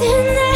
in the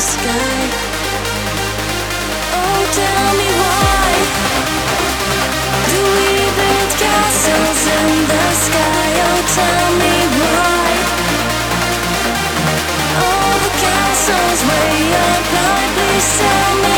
sky. Oh, tell me why do we build castles in the sky? Oh, tell me why all the castles way up high. Please tell me.